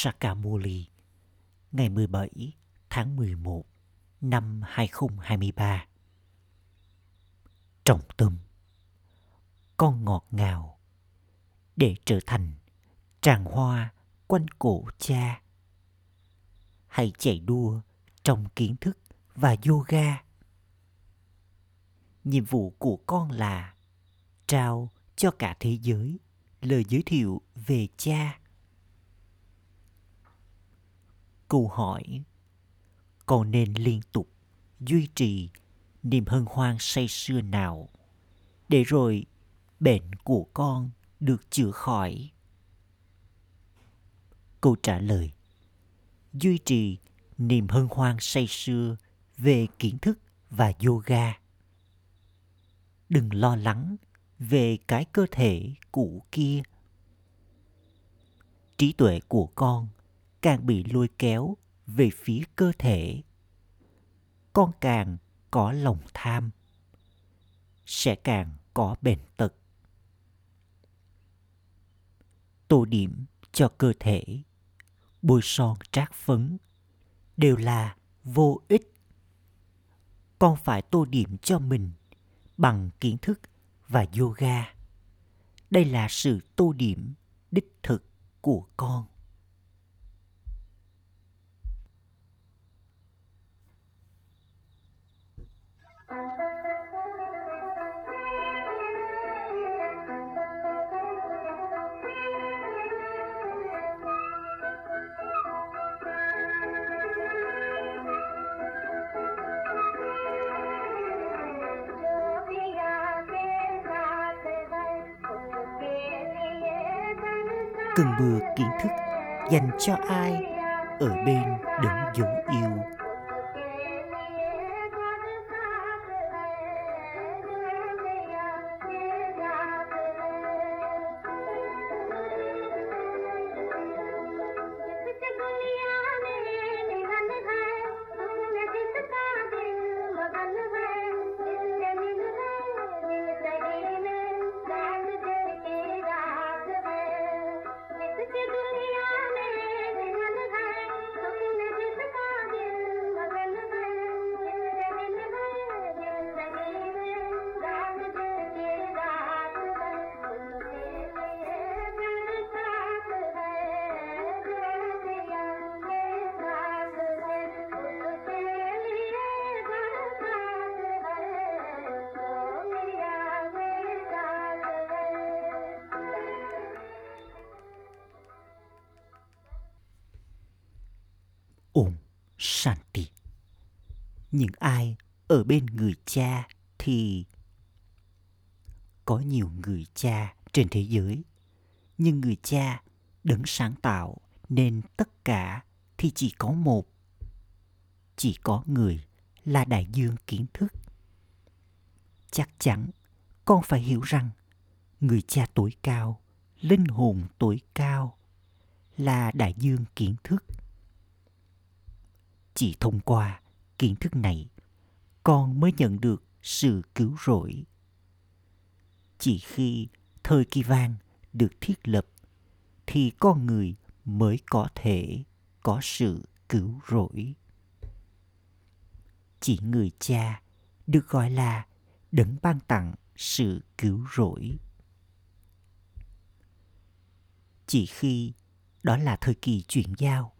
Sakamuli, ngày 17 tháng 11 năm 2023. Trọng tâm, Con ngọt ngào để trở thành tràng hoa quanh cổ cha. Hãy chạy đua trong kiến thức và yoga. Nhiệm vụ của con là trao cho cả thế giới lời giới thiệu về cha câu hỏi. Con nên liên tục duy trì niềm hân hoan say sưa nào để rồi bệnh của con được chữa khỏi? Câu trả lời. Duy trì niềm hân hoan say sưa về kiến thức và yoga. Đừng lo lắng về cái cơ thể cũ kia. Trí tuệ của con càng bị lôi kéo về phía cơ thể. Con càng có lòng tham, sẽ càng có bệnh tật. Tô điểm cho cơ thể, bôi son trát phấn, đều là vô ích. Con phải tô điểm cho mình bằng kiến thức và yoga. Đây là sự tô điểm đích thực của con. Cơn mưa kiến thức dành cho ai ở bên đấng dấu yêu. Om Shanti. Những ai ở bên người cha thì có nhiều người cha trên thế giới, nhưng người cha đấng sáng tạo nên tất cả thì chỉ có một. Chỉ có người là đại dương kiến thức. Chắc chắn con phải hiểu rằng người cha tối cao, linh hồn tối cao là đại dương kiến thức chỉ thông qua kiến thức này, con mới nhận được sự cứu rỗi. Chỉ khi thời kỳ vàng được thiết lập, thì con người mới có thể có sự cứu rỗi. Chỉ người cha được gọi là đấng ban tặng sự cứu rỗi. Chỉ khi đó là thời kỳ chuyển giao,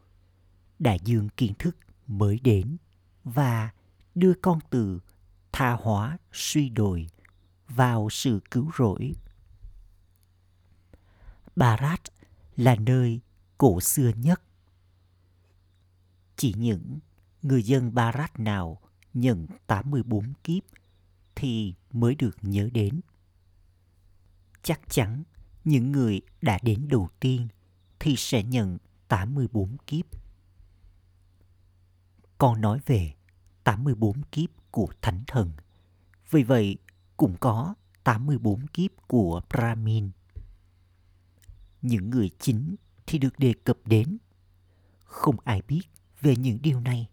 đại dương kiến thức mới đến và đưa con từ tha hóa suy đồi vào sự cứu rỗi. Barat là nơi cổ xưa nhất. Chỉ những người dân Barat nào nhận 84 kiếp thì mới được nhớ đến. Chắc chắn những người đã đến đầu tiên thì sẽ nhận 84 kiếp con nói về 84 kiếp của Thánh Thần. Vì vậy, cũng có 84 kiếp của Brahmin. Những người chính thì được đề cập đến. Không ai biết về những điều này.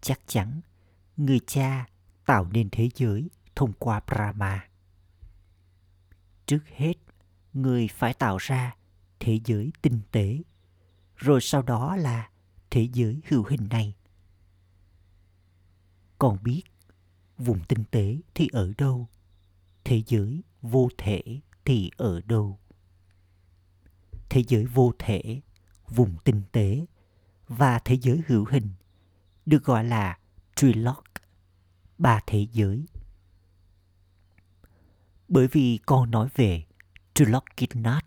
Chắc chắn, người cha tạo nên thế giới thông qua Brahma. Trước hết, người phải tạo ra thế giới tinh tế, rồi sau đó là thế giới hữu hình này. Còn biết vùng tinh tế thì ở đâu, thế giới vô thể thì ở đâu. Thế giới vô thể, vùng tinh tế và thế giới hữu hình được gọi là Trilog, ba thế giới. Bởi vì con nói về Trilogkinat,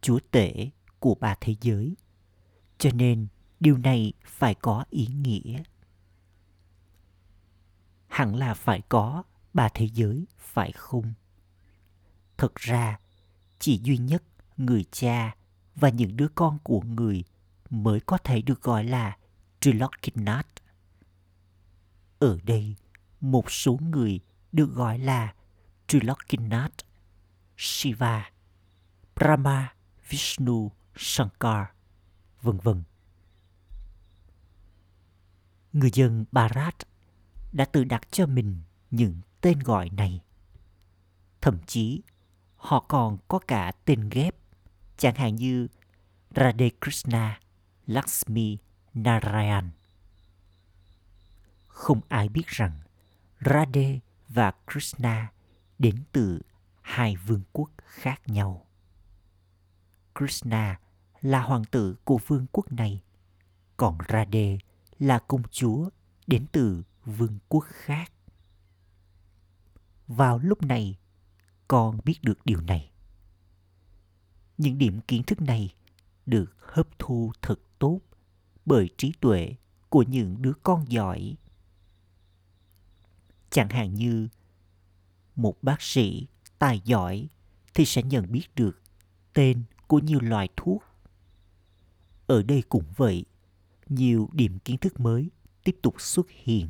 chúa tể của ba thế giới, cho nên điều này phải có ý nghĩa. Hẳn là phải có ba thế giới, phải không? Thực ra, chỉ duy nhất người cha và những đứa con của người mới có thể được gọi là Trilokinath. Ở đây, một số người được gọi là Trilokinath, Shiva, Brahma, Vishnu, Shankar, vân vân. Người dân Bharat đã tự đặt cho mình những tên gọi này. Thậm chí, họ còn có cả tên ghép, chẳng hạn như Radhe Krishna, Lakshmi, Narayan. Không ai biết rằng Radhe và Krishna đến từ hai vương quốc khác nhau. Krishna là hoàng tử của vương quốc này, còn Radhe là công chúa đến từ vương quốc khác. Vào lúc này, con biết được điều này. Những điểm kiến thức này được hấp thu thật tốt bởi trí tuệ của những đứa con giỏi. Chẳng hạn như một bác sĩ tài giỏi thì sẽ nhận biết được tên của nhiều loại thuốc. Ở đây cũng vậy, nhiều điểm kiến thức mới tiếp tục xuất hiện.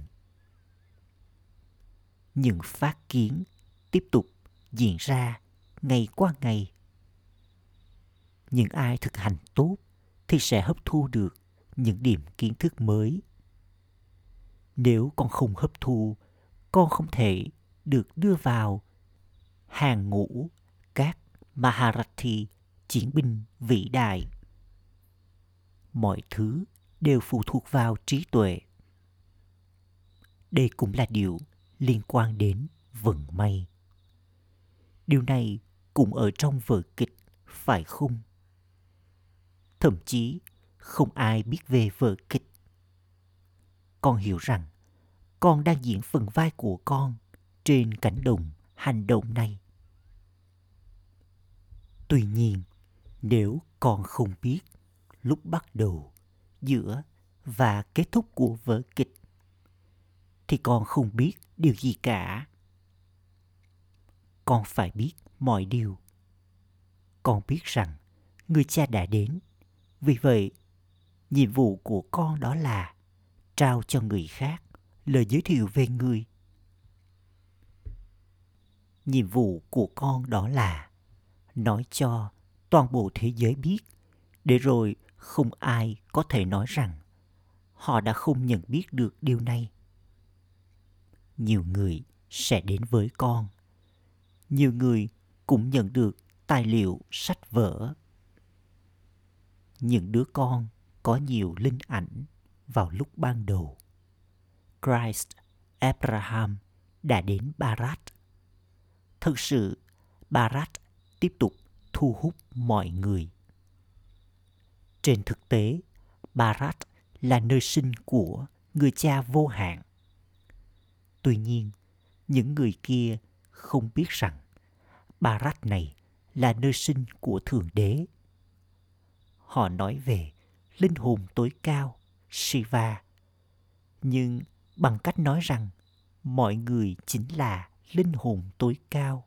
Những phát kiến tiếp tục diễn ra ngày qua ngày. Những ai thực hành tốt thì sẽ hấp thu được những điểm kiến thức mới. Nếu con không hấp thu, con không thể được đưa vào hàng ngũ các Maharathi chiến binh vĩ đại. Mọi thứ đều phụ thuộc vào trí tuệ. Đây cũng là điều liên quan đến vận may. Điều này cũng ở trong vở kịch, phải không? Thậm chí không ai biết về vở kịch. Con hiểu rằng con đang diễn phần vai của con trên cánh đồng hành động này. Tuy nhiên, nếu con không biết lúc bắt đầu, giữa và kết thúc của vở kịch, thì con không biết điều gì cả. Con phải biết mọi điều. Con biết rằng người cha đã đến. Vì vậy, nhiệm vụ của con đó là trao cho người khác lời giới thiệu về người. Nhiệm vụ của con đó là nói cho toàn bộ thế giới biết để rồi không ai có thể nói rằng họ đã không nhận biết được điều này. Nhiều người sẽ đến với con. Nhiều người cũng nhận được tài liệu sách vở. Những đứa con có nhiều linh ảnh vào lúc ban đầu. Christ abraham đã đến barat. Thực sự, barat tiếp tục thu hút mọi người trên thực tế barat là nơi sinh của người cha vô hạn. Tuy nhiên, những người kia không biết rằng barat này là nơi sinh của thượng đế. Họ nói về linh hồn tối cao, shiva. Nhưng bằng cách nói rằng mọi người chính là linh hồn tối cao,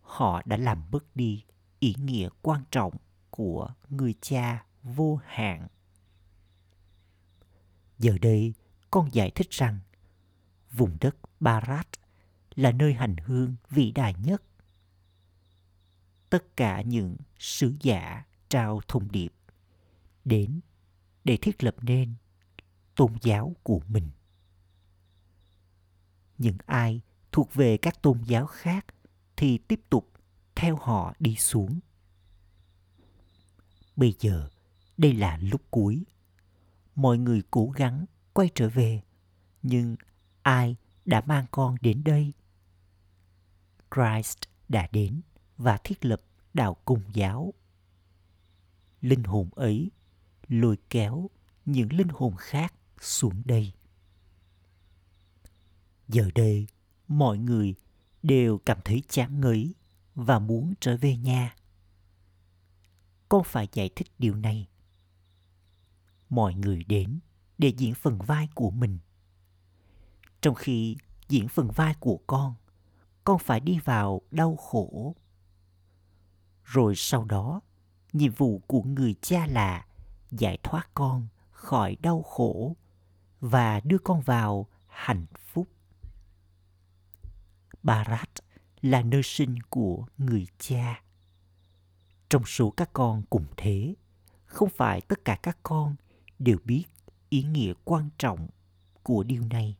họ đã làm mất đi ý nghĩa quan trọng của người cha vô hạn. Giờ đây, con giải thích rằng, vùng đất barat là nơi hành hương vĩ đại nhất. Tất cả những sứ giả trao thông điệp đến để thiết lập nên tôn giáo của mình. Những ai thuộc về các tôn giáo khác thì tiếp tục theo họ đi xuống bây giờ đây là lúc cuối. Mọi người cố gắng quay trở về, nhưng ai đã mang con đến đây? Christ đã đến và thiết lập đạo công giáo. Linh hồn ấy lôi kéo những linh hồn khác xuống đây. Giờ đây, mọi người đều cảm thấy chán ngấy và muốn trở về nhà. Con phải giải thích điều này. Mọi người đến để diễn phần vai của mình. Trong khi diễn phần vai của con, con phải đi vào đau khổ. Rồi sau đó, nhiệm vụ của người cha là giải thoát con khỏi đau khổ và đưa con vào hạnh phúc. Barat là nơi sinh của người cha. Trong số các con cũng thế, không phải tất cả các con đều biết ý nghĩa quan trọng của điều này.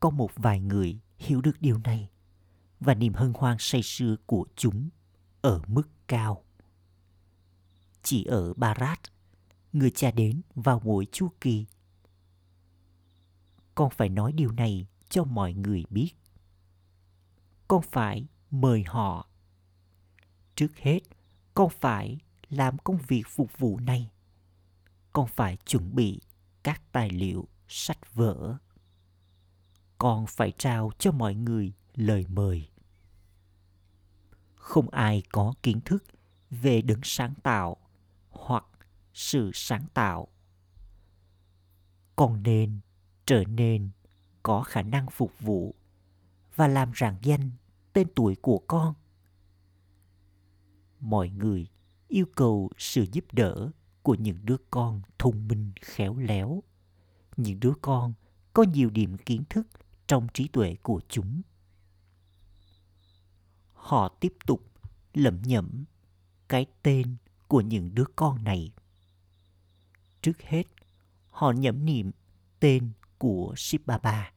Có một vài người hiểu được điều này và niềm hân hoan say sưa của chúng ở mức cao. Chỉ ở Barat, người cha đến vào mỗi chu kỳ. Con phải nói điều này cho mọi người biết. Con phải mời họ. Trước hết, con phải làm công việc phục vụ này. Con phải chuẩn bị các tài liệu, sách vở. Con phải trao cho mọi người lời mời. Không ai có kiến thức về đấng sáng tạo hoặc sự sáng tạo. Con nên trở nên có khả năng phục vụ và làm rạng danh tên tuổi của con. Mọi người yêu cầu sự giúp đỡ của những đứa con thông minh khéo léo, những đứa con có nhiều điểm kiến thức trong trí tuệ của chúng. Họ tiếp tục lẩm nhẩm cái tên của những đứa con này. Trước hết, họ nhẩm niệm tên của Sipapa,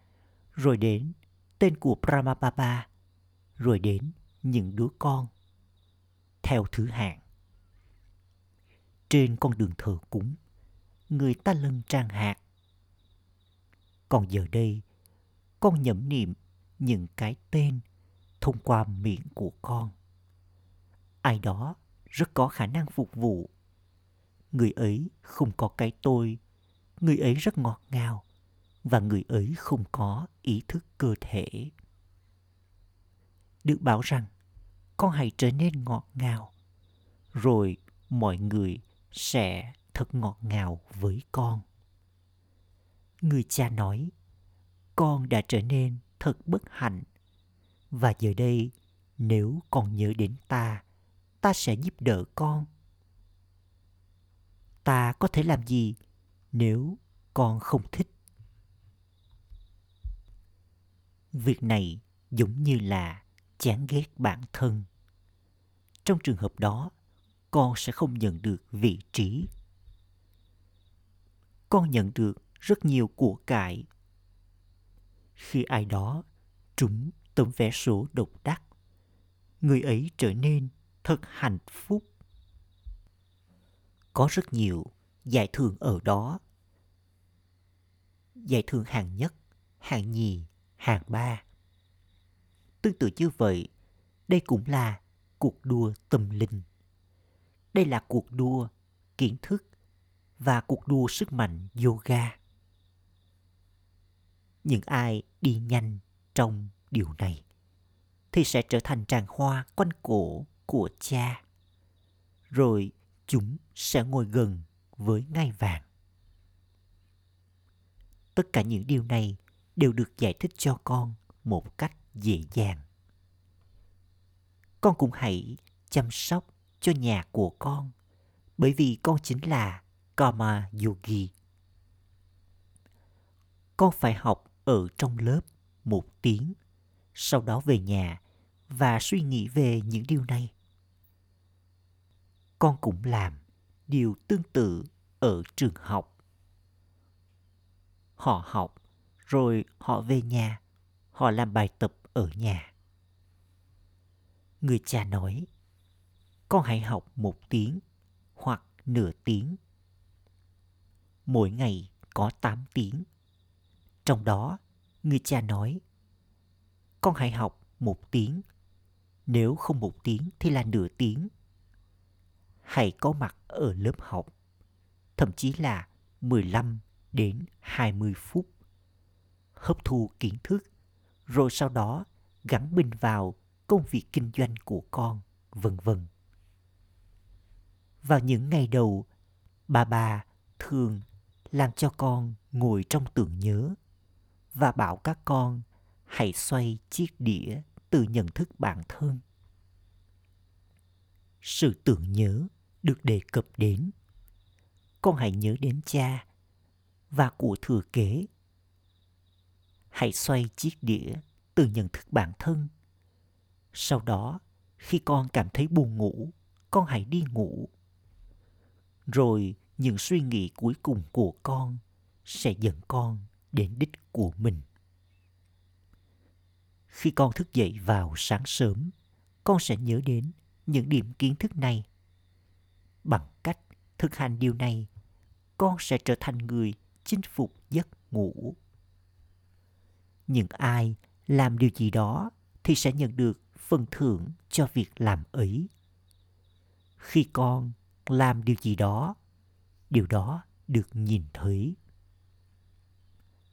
rồi đến tên của Brahmapapa, rồi đến những đứa con. Theo thứ hạng. Trên con đường thờ cúng, người ta lân trang hạt. Còn giờ đây, con nhẩm niệm những cái tên thông qua miệng của con. Ai đó rất có khả năng phục vụ. Người ấy không có cái tôi, người ấy rất ngọt ngào và người ấy không có ý thức cơ thể. Được bảo rằng con hãy trở nên ngọt ngào, rồi mọi người sẽ thật ngọt ngào với con. Người cha nói, con đã trở nên thật bất hạnh, và giờ đây nếu con nhớ đến ta, ta sẽ giúp đỡ con. Ta có thể làm gì nếu con không thích việc này giống như là chán ghét bản thân. Trong trường hợp đó, con sẽ không nhận được vị trí. Con nhận được rất nhiều của cải. Khi ai đó trúng tấm vé số độc đắc, người ấy trở nên thật hạnh phúc. Có rất nhiều giải thưởng ở đó. Giải thưởng hạng nhất, hạng nhì hàng ba. Tương tự như vậy, đây cũng là cuộc đua tâm linh. Đây là cuộc đua kiến thức và cuộc đua sức mạnh yoga. Những ai đi nhanh trong điều này thì sẽ trở thành tràng hoa quanh cổ của cha. Rồi chúng sẽ ngồi gần với ngai vàng. Tất cả những điều này đều được giải thích cho con một cách dễ dàng. Con cũng hãy chăm sóc cho nhà của con bởi vì con chính là Karma Yogi. Con phải học ở trong lớp một tiếng, sau đó về nhà và suy nghĩ về những điều này. Con cũng làm điều tương tự ở trường học. Họ học rồi họ về nhà, họ làm bài tập ở nhà. Người cha nói, con hãy học một tiếng hoặc nửa tiếng. Mỗi ngày có 8 tiếng. Trong đó, người cha nói, con hãy học một tiếng. Nếu không một tiếng thì là nửa tiếng. Hãy có mặt ở lớp học, thậm chí là 15 đến 20 phút. Hấp thu kiến thức, rồi sau đó gắn mình vào công việc kinh doanh của con, vân vân. Vào những ngày đầu, bà bà thường làm cho con ngồi trong tưởng nhớ và bảo các con hãy xoay chiếc đĩa từ nhận thức bản thân. Sự tưởng nhớ được đề cập đến. Con hãy nhớ đến cha và của thừa kế. Hãy xoay chiếc đĩa từ nhận thức bản thân. Sau đó, khi con cảm thấy buồn ngủ, con hãy đi ngủ. Rồi những suy nghĩ cuối cùng của con sẽ dẫn con đến đích của mình. Khi con thức dậy vào sáng sớm, con sẽ nhớ đến những điểm kiến thức này. Bằng cách thực hành điều này, con sẽ trở thành người chinh phục giấc ngủ. Những ai làm điều gì đó thì sẽ nhận được phần thưởng cho việc làm ấy. Khi con làm điều gì đó, điều đó được nhìn thấy.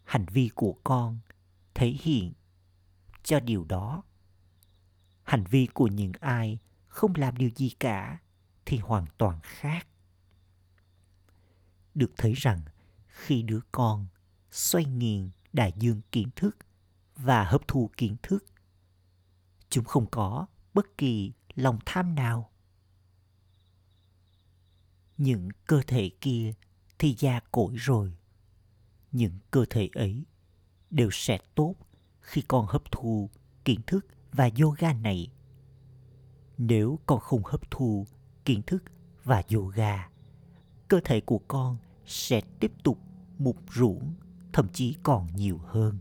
Hành vi của con thể hiện cho điều đó. Hành vi của những ai không làm điều gì cả thì hoàn toàn khác. Được thấy rằng khi đứa con xoay nghiêng đại dương kiến thức và hấp thu kiến thức. Chúng không có bất kỳ lòng tham nào. Những cơ thể kia thì già cỗi rồi. Những cơ thể ấy đều sẽ tốt khi con hấp thu kiến thức và yoga này. Nếu con không hấp thu kiến thức và yoga, cơ thể của con sẽ tiếp tục mục ruỗng thậm chí còn nhiều hơn.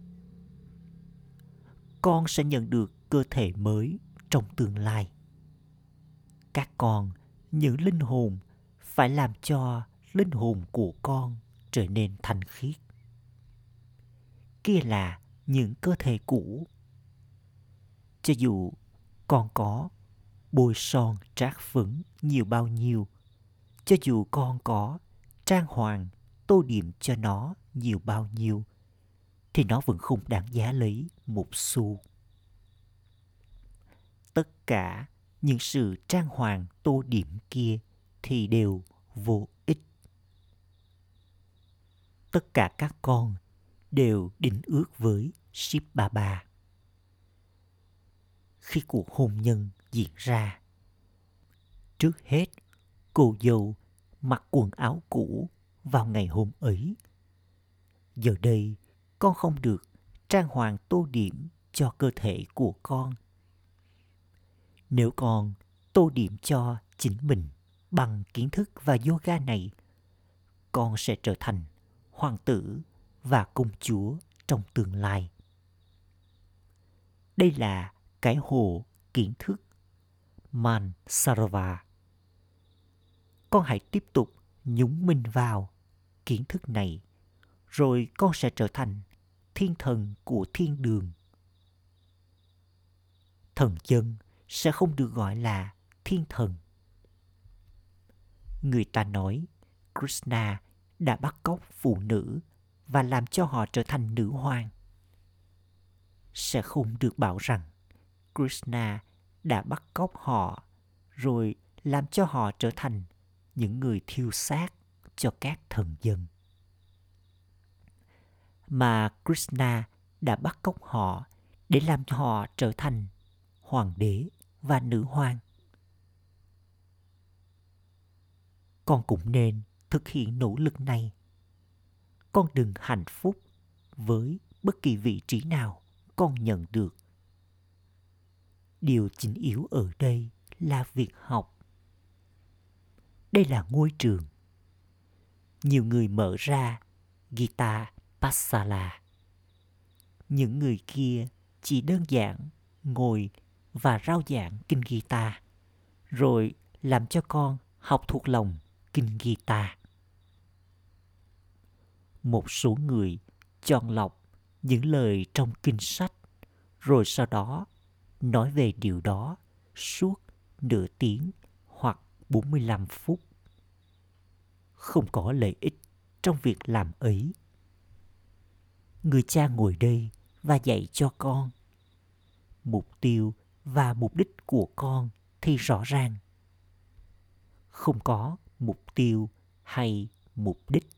Con sẽ nhận được cơ thể mới trong tương lai. Các con, những linh hồn, phải làm cho linh hồn của con trở nên thanh khiết. Kia là những cơ thể cũ. Cho dù con có bôi son trát phấn nhiều bao nhiêu, cho dù con có trang hoàng tô điểm cho nó nhiều bao nhiêu, thì nó vẫn không đáng giá lấy một xu. Tất cả những sự trang hoàng tô điểm kia thì đều vô ích. Tất cả các con đều định ước với ship ba ba. Khi cuộc hôn nhân diễn ra, trước hết cô dâu mặc quần áo cũ vào ngày hôm ấy giờ đây, con không được trang hoàng tô điểm cho cơ thể của con. Nếu con tô điểm cho chính mình bằng kiến thức và yoga này, con sẽ trở thành hoàng tử và công chúa trong tương lai. Đây là cái hồ kiến thức man sarva con hãy tiếp tục nhúng mình vào kiến thức này rồi con sẽ trở thành thiên thần của thiên đường. Thần dân sẽ không được gọi là thiên thần. Người ta nói krishna đã bắt cóc phụ nữ và làm cho họ trở thành nữ hoàng. Sẽ không được bảo rằng krishna đã bắt cóc họ rồi làm cho họ trở thành những người thiêu xác cho các thần dân mà krishna đã bắt cóc họ để làm cho họ trở thành hoàng đế và nữ hoàng. Con cũng nên thực hiện nỗ lực này. Con đừng hạnh phúc với bất kỳ vị trí nào con nhận được. Điều chính yếu ở đây là việc học. Đây là ngôi trường. Nhiều người mở ra gita pasala những người kia chỉ đơn giản ngồi và rao giảng kinh guitar, rồi làm cho con học thuộc lòng kinh guitar. Một số người chọn lọc những lời trong kinh sách rồi sau đó nói về điều đó suốt nửa tiếng hoặc 45 phút. Không có lợi ích trong việc làm ấy. Người cha ngồi đây và dạy cho con. Mục tiêu và mục đích của con thì rõ ràng. Không có mục tiêu hay mục đích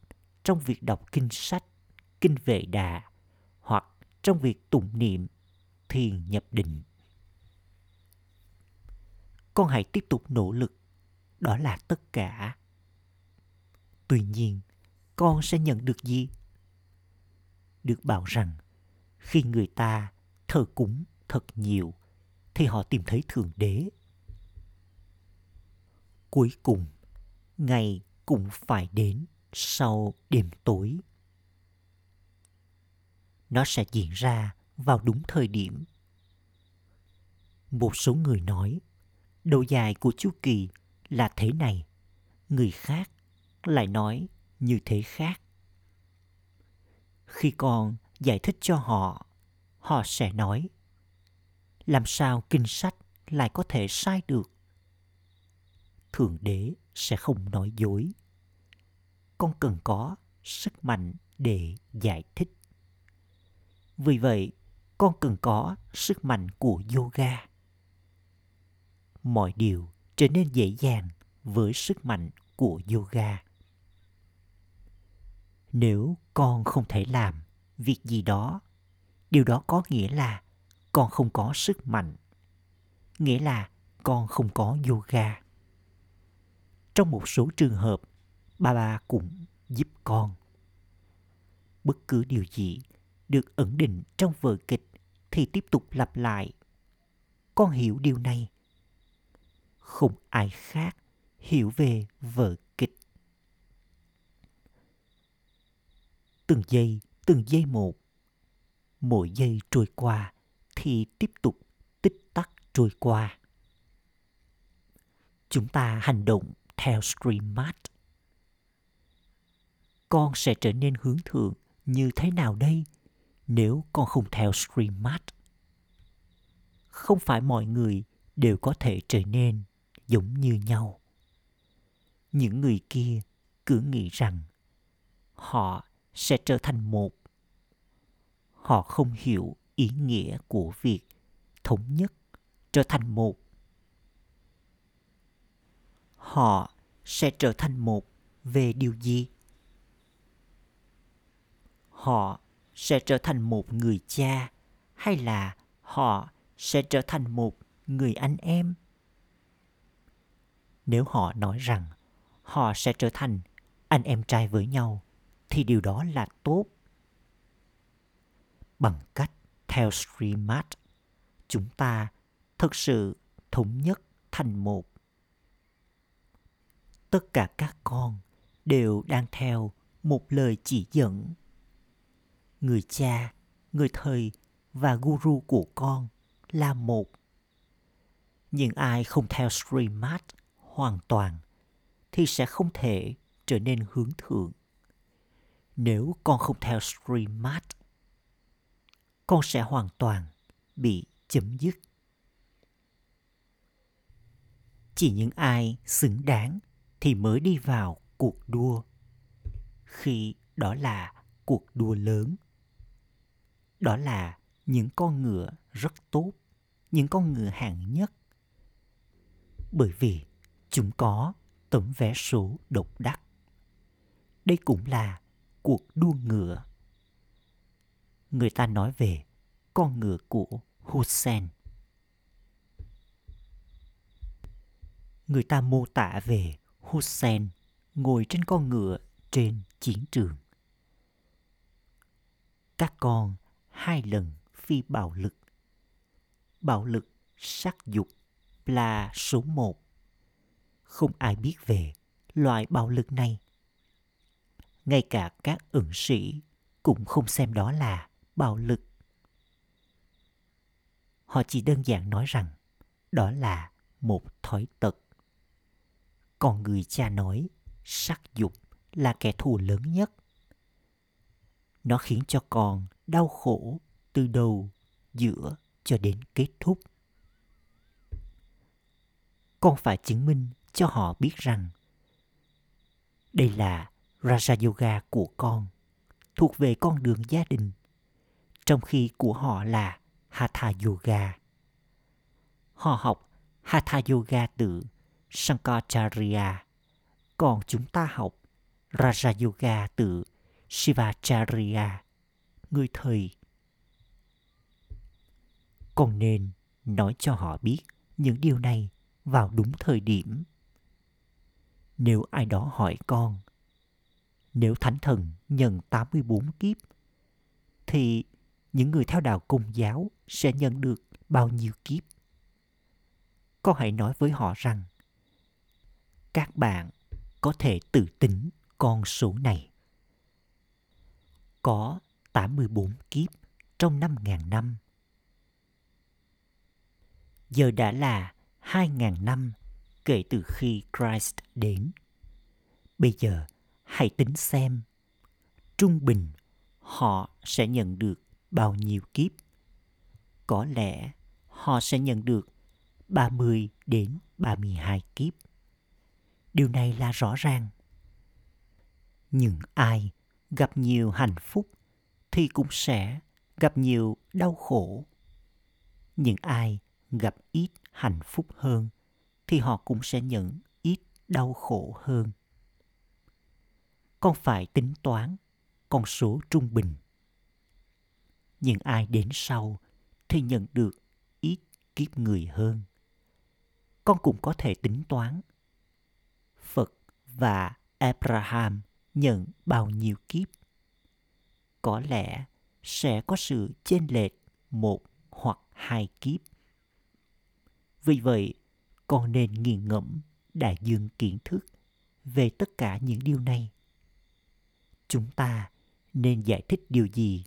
trong việc đọc kinh sách, kinh vệ đà hoặc trong việc tụng niệm, thiền nhập định. Con hãy tiếp tục nỗ lực, đó là tất cả. Tuy nhiên, con sẽ nhận được gì? Được bảo rằng, khi người ta thờ cúng thật nhiều, thì họ tìm thấy Thượng Đế. Cuối cùng, ngày cũng phải đến sau đêm tối. Nó sẽ diễn ra vào đúng thời điểm. Một số người nói, độ dài của chu kỳ là thế này, người khác lại nói như thế khác. Khi con giải thích cho họ, họ sẽ nói, làm sao kinh sách lại có thể sai được? Thượng đế sẽ không nói dối. Con cần có sức mạnh để giải thích. Vì vậy, con cần có sức mạnh của yoga. Mọi điều trở nên dễ dàng với sức mạnh của yoga. Nếu con không thể làm việc gì đó, điều đó có nghĩa là con không có sức mạnh. Nghĩa là con không có yoga. Trong một số trường hợp, bà ba cũng giúp con. Bất cứ điều gì được ẩn định trong vở kịch thì tiếp tục lặp lại. Con hiểu điều này. Không ai khác hiểu về vở kịch. Từng giây, từng giây một. Mỗi giây trôi qua thì tiếp tục tích tắc trôi qua. Chúng ta hành động theo stream. Con sẽ trở nên hướng thượng như thế nào đây nếu con không theo stream? Không phải mọi người đều có thể trở nên giống như nhau. Những người kia cứ nghĩ rằng họ sẽ trở thành một. Họ không hiểu ý nghĩa của việc thống nhất trở thành một. Họ sẽ trở thành một về điều gì? Họ sẽ trở thành một người cha hay là họ sẽ trở thành một người anh em? Nếu họ nói rằng họ sẽ trở thành anh em trai với nhau thì điều đó là tốt. Bằng cách theo streammart chúng ta thực sự thống nhất thành một. Tất cả các con đều đang theo một lời chỉ dẫn. Người cha, người thầy và guru của con là một. Nhưng ai không theo Srimad hoàn toàn thì sẽ không thể trở nên hướng thượng nếu con không theo streammart con sẽ hoàn toàn bị chấm dứt. Chỉ những ai xứng đáng thì mới đi vào cuộc đua. Khi đó là cuộc đua lớn. Đó là những con ngựa rất tốt, những con ngựa hạng nhất. Bởi vì chúng có tấm vé số độc đắc. Đây cũng là cuộc đua ngựa người ta nói về con ngựa của Hussein. Người ta mô tả về Hussein ngồi trên con ngựa trên chiến trường. Các con hai lần phi bạo lực. Bạo lực sắc dục, là số một. Không ai biết về loại bạo lực này. Ngay cả các ẩn sĩ cũng không xem đó là bạo lực. Họ chỉ đơn giản nói rằng đó là một thói tật. Còn người cha nói, sắc dục là kẻ thù lớn nhất. Nó khiến cho con đau khổ từ đầu, giữa cho đến kết thúc. Con phải chứng minh cho họ biết rằng đây là raja yoga của con thuộc về con đường gia đình trong khi của họ là hatha yoga họ học hatha yoga từ Shankaracharya, còn chúng ta học Raja Yoga từ Shivacharya, người thầy. Con nên nói cho họ biết những điều này vào đúng thời điểm. Nếu ai đó hỏi con, nếu Thánh Thần nhận 84 kiếp, thì những người theo đạo công giáo sẽ nhận được bao nhiêu kiếp? Con hãy nói với họ rằng các bạn có thể tự tính con số này. Có 84 kiếp trong 5.000 năm. Giờ đã là 2.000 năm kể từ khi Christ đến. Bây giờ hãy tính xem, trung bình họ sẽ nhận được bao nhiêu kiếp. Có lẽ họ sẽ nhận được 30 đến 32 kiếp. Điều này là rõ ràng. Nhưng ai gặp nhiều hạnh phúc thì cũng sẽ gặp nhiều đau khổ. Những ai gặp ít hạnh phúc hơn thì họ cũng sẽ nhận ít đau khổ hơn. Con phải tính toán con số trung bình. nhưng ai đến sau thì nhận được ít kiếp người hơn. Con cũng có thể tính toán Phật và Abraham nhận bao nhiêu kiếp. Có lẽ sẽ có sự chênh lệch một hoặc hai kiếp. Vì vậy, con nên nghiền ngẫm đại dương kiến thức về tất cả những điều này. Chúng ta nên giải thích điều gì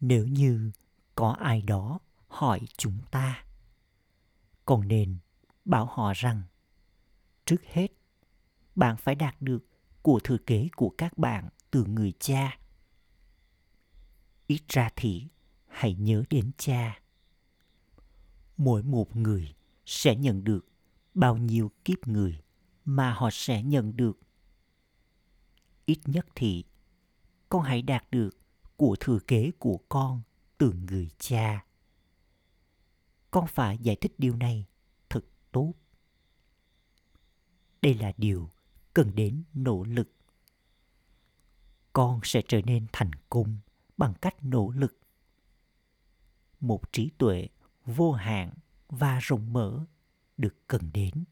nếu như có ai đó hỏi chúng ta? Còn nên bảo họ rằng, trước hết, bạn phải đạt được của thừa kế của các bạn từ người cha. Ít ra thì hãy nhớ đến cha. Mỗi một người sẽ nhận được bao nhiêu kiếp người mà họ sẽ nhận được. Ít nhất thì con hãy đạt được của thừa kế của con từ người cha. Con phải giải thích điều này thật tốt. Đây là điều cần đến nỗ lực con sẽ trở nên thành công bằng cách nỗ lực một trí tuệ vô hạn và rộng mở được cần đến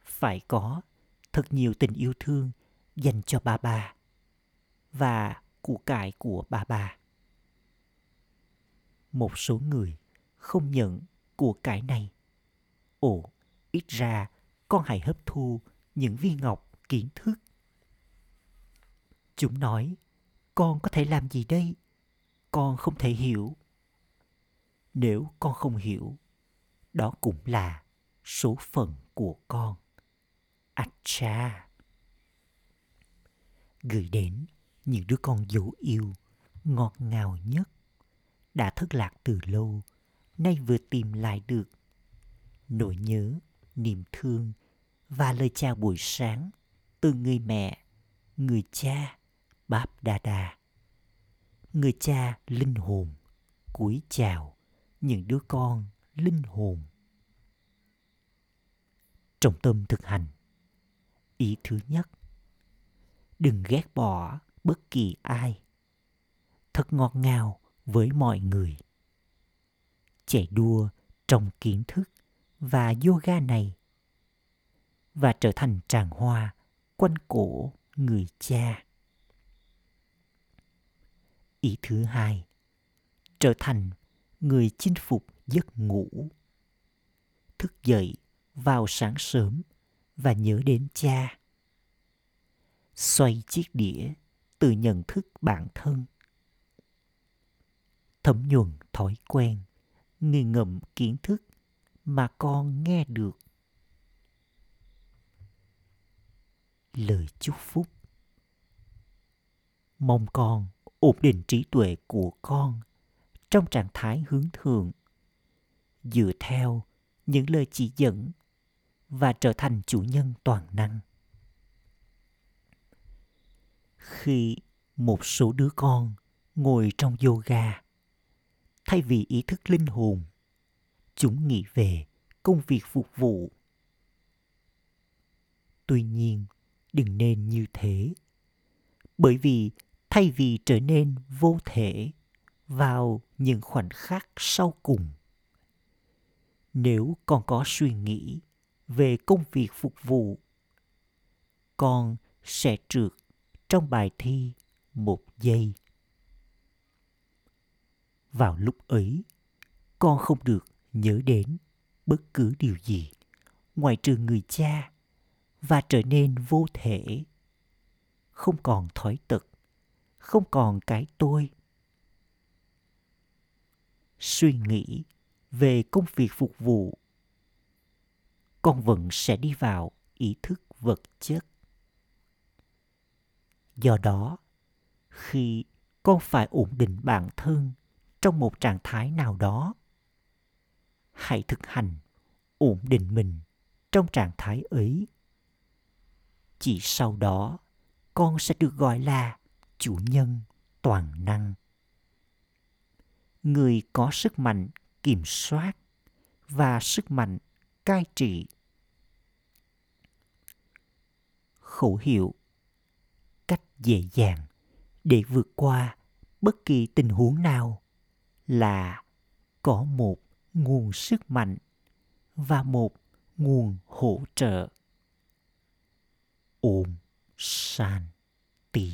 phải có thật nhiều tình yêu thương dành cho ba ba và của cải của bà bà một số người không nhận của cải này ồ ít ra con hãy hấp thu những viên ngọc kiến thức. Chúng nói, con có thể làm gì đây? Con không thể hiểu. Nếu con không hiểu, đó cũng là số phận của con. Acha. Gửi đến những đứa con dấu yêu, ngọt ngào nhất, đã thất lạc từ lâu, nay vừa tìm lại được. Nỗi nhớ, niềm thương và lời chào buổi sáng từ người mẹ, người cha, Báp Đa Đa. Người cha linh hồn, cúi chào những đứa con linh hồn. Trọng tâm thực hành Ý thứ nhất Đừng ghét bỏ bất kỳ ai. Thật ngọt ngào với mọi người. Chạy đua trong kiến thức và yoga này và trở thành tràng hoa quanh cổ người cha. Ý thứ hai, trở thành người chinh phục giấc ngủ. Thức dậy vào sáng sớm và nhớ đến cha. Xoay chiếc đĩa từ nhận thức bản thân. Thấm nhuần thói quen, nghi ngậm kiến thức mà con nghe được. Lời chúc phúc. Mong con ổn định trí tuệ của con trong trạng thái hướng thượng dựa theo những lời chỉ dẫn và trở thành chủ nhân toàn năng khi một số đứa con ngồi trong yoga. Thay vì ý thức linh hồn, chúng nghĩ về công việc phục vụ. Tuy nhiên, đừng nên như thế, bởi vì thay vì trở nên vô thể vào những khoảnh khắc sau cùng, nếu con có suy nghĩ về công việc phục vụ, con sẽ trượt trong bài thi, một giây. Vào lúc ấy, con không được nhớ đến bất cứ điều gì ngoài trừ người cha và trở nên vô thể. Không còn thói tật, không còn cái tôi. Suy nghĩ về công việc phục vụ, con vẫn sẽ đi vào ý thức vật chất do đó, khi con phải ổn định bản thân trong một trạng thái nào đó, hãy thực hành ổn định mình trong trạng thái ấy. Chỉ sau đó, con sẽ được gọi là chủ nhân toàn năng. Người có sức mạnh kiểm soát và sức mạnh cai trị. Khẩu hiệu dễ dàng để vượt qua bất kỳ tình huống nào là có một nguồn sức mạnh và một nguồn hỗ trợ. Ôm san tì